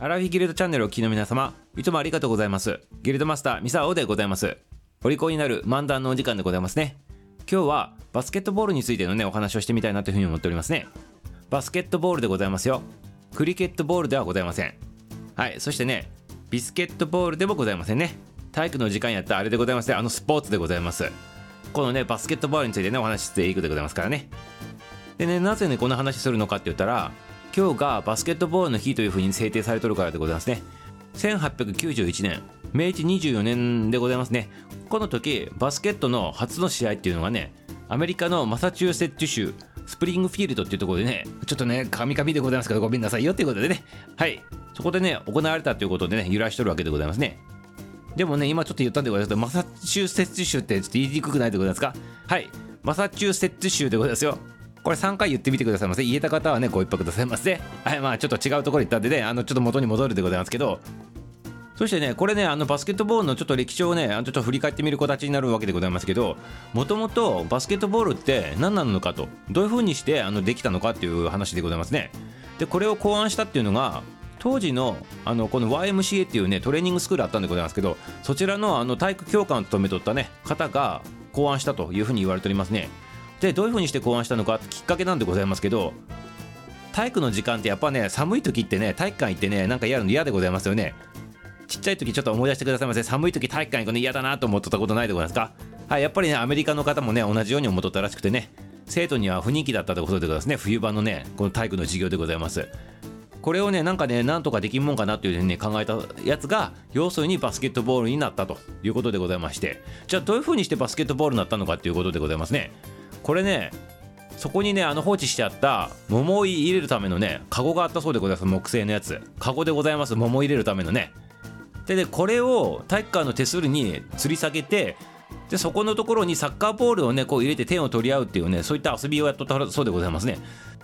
アラフィギルドチャンネルをお聞きの皆様、いつもありがとうございます。ギルドマスター、ミサオでございます。お利口になる漫談のお時間でございますね。今日はバスケットボールについてのね、お話をしてみたいなというふうに思っておりますね。バスケットボールでございますよ。クリケットボールではございません。はい、そしてね、ビスケットボールでもございませんね。体育の時間やったあれでございますね。あのスポーツでございます。このね、バスケットボールについてね、お話ししていくでございますからね。でね、なぜね、この話するのかって言ったら、今日がバスケットボールの日というふうに制定されてるからでございますね。1891年、明治24年でございますね。この時、バスケットの初の試合っていうのがね、アメリカのマサチューセッツ州、スプリングフィールドっていうところでね、ちょっとね、カミカミでございますけど、ごめんなさいよっていうことでね、はい、そこでね、行われたということでね、揺らしとるわけでございますね。でもね、今ちょっと言ったんでございますけど、マサチューセッツ州ってちょっと言いにくくないでございますか？はい、マサチューセッツ州でございますよ。これ3回言ってみてくださいませ。言えた方はね、ご一泊くださいませ。はい、まあちょっと違うところ行ったんでね、あの、ちょっと元に戻るでございますけど、そしてね、これね、あのバスケットボールのちょっと歴史をね、ちょっと振り返ってみる形になるわけでございますけど、もともとバスケットボールって何なのかと、どういう風にしてあのできたのかっていう話でございますね。で、これを考案したっていうのが、当時のあのこの YMCA っていうねトレーニングスクールあったんでございますけどそちらのあの体育教官を務めとったね方が考案したというふうに言われておりますねでどういうふうにして考案したのかきっかけなんでございますけど体育の時間ってやっぱね寒い時ってね体育館行ってねなんかやるの嫌でございますよね。ちっちゃい時ちょっと思い出してくださいませ寒い時体育館行くの嫌だなと思ってたことないでございますか？はいやっぱりねアメリカの方もね同じように思っとったらしくてね。生徒には不人気だったということでございますね。冬場のねこの体育の授業でございます。これをねなんかねなんとかできんもんかなっていうふうに、ね、考えたやつが要するにバスケットボールになったということでございまして。じゃあどういうふうにしてバスケットボールになったのかっていうことでございますね。これねそこにねあの放置してあった桃を入れるためのねカゴがあったそうでございます。木製のやつ。カゴでございます。桃を入れるためのね。でねこれを体育館の手すりに吊り下げてでそこのところにサッカーボールをねこう入れて点を取り合うっていうねそういった遊びをやっとったそうでございますね。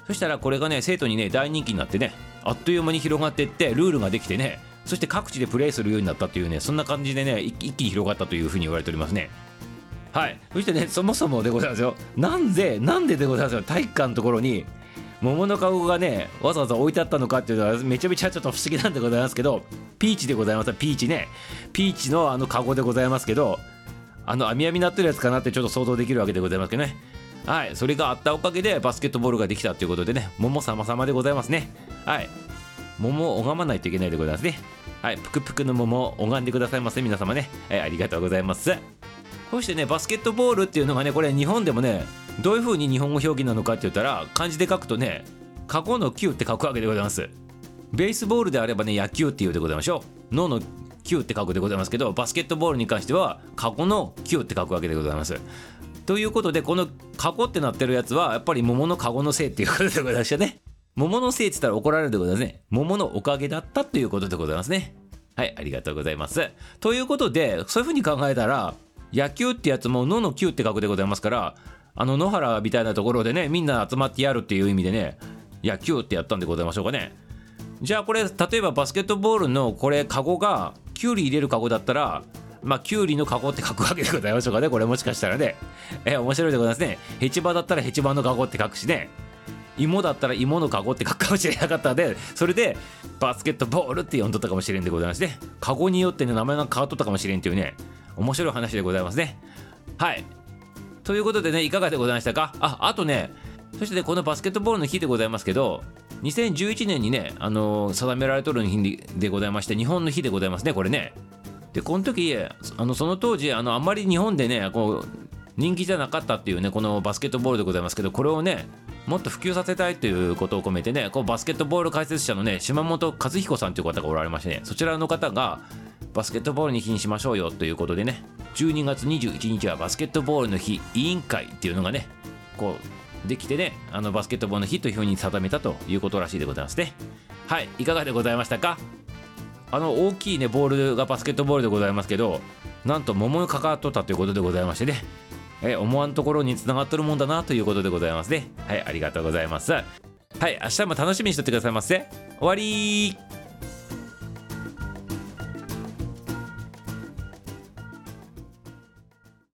そしたらこれがね生徒にね大人気になってねあっという間に広がっていってルールができてねそして各地でプレーするようになったっていうねそんな感じでね一気に広がったというふうに言われておりますね。はい。そしてねそもそもでございますよ。なんでなんででございますよ。体育館のところに桃の籠がねわざわざ置いてあったのかっていうのはめちゃめちゃちょっと不思議なんでございますけどピーチでございます。ピーチね。ピーチのあの籠でございますけどあの網網になってるやつかなってちょっと想像できるわけでございますけどね。はい。それがあったおかげでバスケットボールができたということでね。桃様様でございますね。はい。桃を拝まないといけないでございますね。はい。ぷくぷくの桃を拝んでくださいませ皆様ね、はい、ありがとうございます。そしてねバスケットボールっていうのがねこれ日本でもねどういう風に日本語表記なのかって言ったら漢字で書くとね過去の9って書くわけでございます。ベースボールであればね野球っていうでございましょう。脳の9って書くでございますけどバスケットボールに関しては過去の9って書くわけでございます。ということでこの過去ってなってるやつはやっぱり桃のカゴのせいっていうことでございましたね。桃のせいって言ったら怒られるでございますね。桃のおかげだったということでございますね。はいありがとうございます。ということでそういうふうに考えたら野球ってやつも野の9って書くでございますからあの野原みたいなところでねみんな集まってやるっていう意味でね野球ってやったんでございましょうかねじゃあこれ例えばバスケットボールのこれカゴがキュウリ入れるカゴだったらまあ、キュウリのカゴって書くわけでございましょうかね。これもしかしたらね。え、面白いでございますね。ヘチマだったらヘチマのカゴって書くしね。芋だったら芋のカゴって書くかもしれなかったので、それでバスケットボールって呼んどったかもしれんでございますね。カゴによってね、名前が変わっとったかもしれんっていうね、面白い話でございますね。はい。ということでね、いかがでございましたか？あ、あとね、そしてね、このバスケットボールの日でございますけど、2011年にね、あのー、定められとる日でございまして、日本の日でございますね、これね。でこの時あのその当時あのあんまり日本でねこう人気じゃなかったっていうねこのバスケットボールでございますけどこれをねもっと普及させたいということを込めてねこうバスケットボール解説者のね島本和彦さんという方がおられましてねそちらの方がバスケットボールに日にしましょうよということでね。12月21日はバスケットボールの日委員会っていうのがねこうできてねあのバスケットボールの日というふうに定めたということらしいでございますね。はいいかがでございましたか？あの大きいねボールがバスケットボールでございますけどなんと桃に関わっとったということでございましてね。え思わんところにつながっとるもんだなということでございますね。はいありがとうございます。はい明日も楽しみにしとってくださいませ。終わり